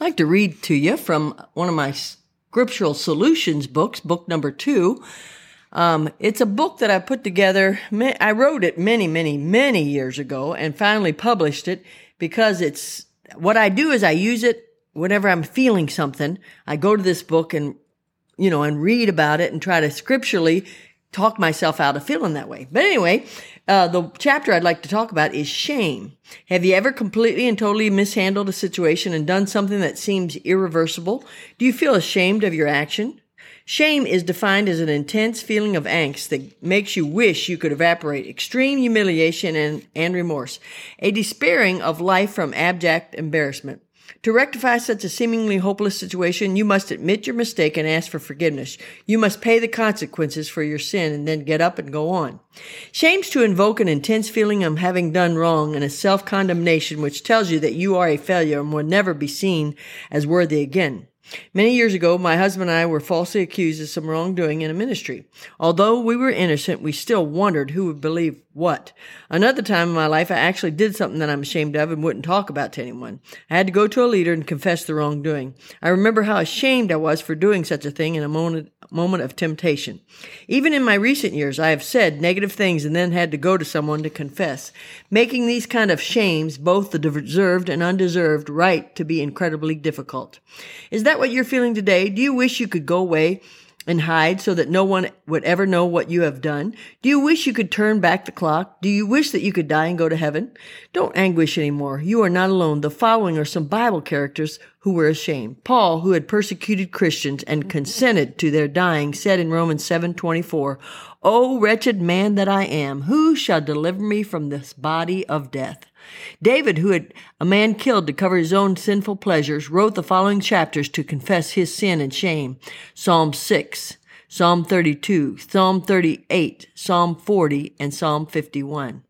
I'd like to read to you from one of my scriptural solutions books, book number two. Um, it's a book that I put together. I wrote it many, many, many years ago and finally published it because it's what I do is I use it whenever I'm feeling something. I go to this book and, you know, and read about it and try to scripturally talk myself out of feeling that way. But anyway, uh, the chapter I'd like to talk about is shame. Have you ever completely and totally mishandled a situation and done something that seems irreversible? Do you feel ashamed of your action? Shame is defined as an intense feeling of angst that makes you wish you could evaporate, extreme humiliation and, and remorse, a despairing of life from abject embarrassment. To rectify such a seemingly hopeless situation, you must admit your mistake and ask for forgiveness. You must pay the consequences for your sin and then get up and go on. Shame's to invoke an intense feeling of having done wrong and a self-condemnation which tells you that you are a failure and will never be seen as worthy again. Many years ago, my husband and I were falsely accused of some wrongdoing in a ministry. Although we were innocent, we still wondered who would believe what. Another time in my life, I actually did something that I'm ashamed of and wouldn't talk about to anyone. I had to go to a leader and confess the wrongdoing. I remember how ashamed I was for doing such a thing in a moment, moment of temptation. Even in my recent years, I have said negative things and then had to go to someone to confess, making these kind of shames, both the deserved and undeserved, right to be incredibly difficult. Is that what you're feeling today? Do you wish you could go away and hide so that no one would ever know what you have done? Do you wish you could turn back the clock? Do you wish that you could die and go to heaven? Don't anguish anymore. You are not alone. The following are some Bible characters who were ashamed. Paul, who had persecuted Christians and consented to their dying, said in Romans 7:24, "O wretched man that I am, who shall deliver me from this body of death?" David, who had a man killed to cover his own sinful pleasures, wrote the following chapters to confess his sin and shame. Psalm 6, Psalm 32, Psalm 38, Psalm 40, and Psalm 51.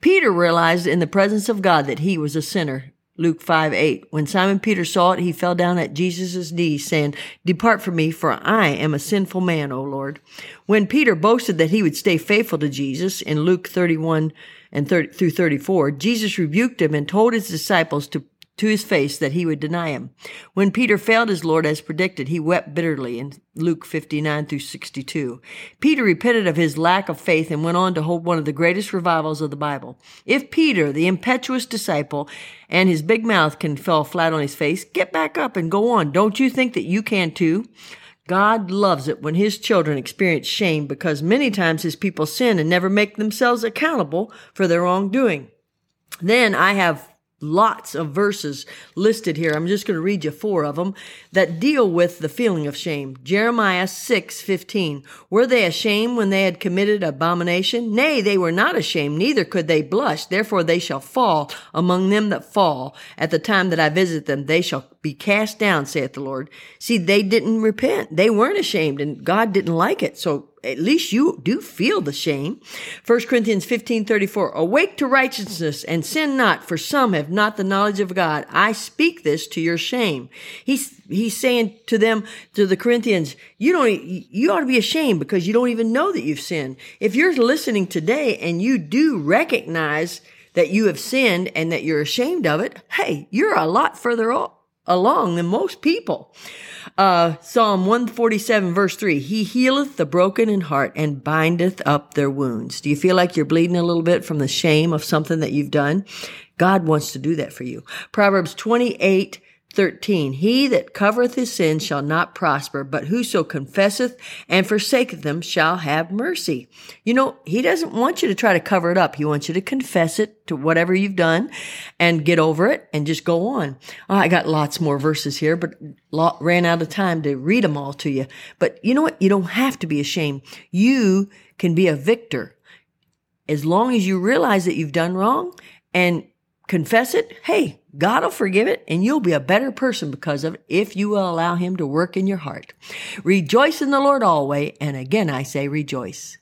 Peter realized in the presence of God that he was a sinner. Luke 5, 8. When Simon Peter saw it, he fell down at Jesus' knees, saying, Depart from me, for I am a sinful man, O Lord. When Peter boasted that he would stay faithful to Jesus in Luke 31, and 30, through 34, Jesus rebuked him and told his disciples to to his face that he would deny him. When Peter failed his Lord as predicted, he wept bitterly in Luke 59 through 62. Peter repented of his lack of faith and went on to hold one of the greatest revivals of the Bible. If Peter, the impetuous disciple, and his big mouth can fall flat on his face, get back up and go on. Don't you think that you can too? God loves it when his children experience shame because many times his people sin and never make themselves accountable for their wrongdoing. Then I have lots of verses listed here. I'm just going to read you four of them that deal with the feeling of shame. Jeremiah 6, 15. Were they ashamed when they had committed abomination? Nay, they were not ashamed, neither could they blush. Therefore they shall fall among them that fall. At the time that I visit them, they shall be cast down, saith the Lord. See, they didn't repent. They weren't ashamed and God didn't like it. So at least you do feel the shame. 1 Corinthians 15, 34, awake to righteousness and sin not, for some have not the knowledge of God. I speak this to your shame. He's, he's saying to them, to the Corinthians, you don't, you ought to be ashamed because you don't even know that you've sinned. If you're listening today and you do recognize that you have sinned and that you're ashamed of it, hey, you're a lot further along than most people. Uh, Psalm 147 verse 3, He healeth the broken in heart and bindeth up their wounds. Do you feel like you're bleeding a little bit from the shame of something that you've done? God wants to do that for you. Proverbs 28 13. He that covereth his sins shall not prosper, but whoso confesseth and forsaketh them shall have mercy. You know, he doesn't want you to try to cover it up. He wants you to confess it to whatever you've done and get over it and just go on. Oh, I got lots more verses here, but ran out of time to read them all to you. But you know what? You don't have to be ashamed. You can be a victor as long as you realize that you've done wrong and confess it. Hey, God will forgive it and you'll be a better person because of it if you will allow him to work in your heart. Rejoice in the Lord always. And again, I say rejoice.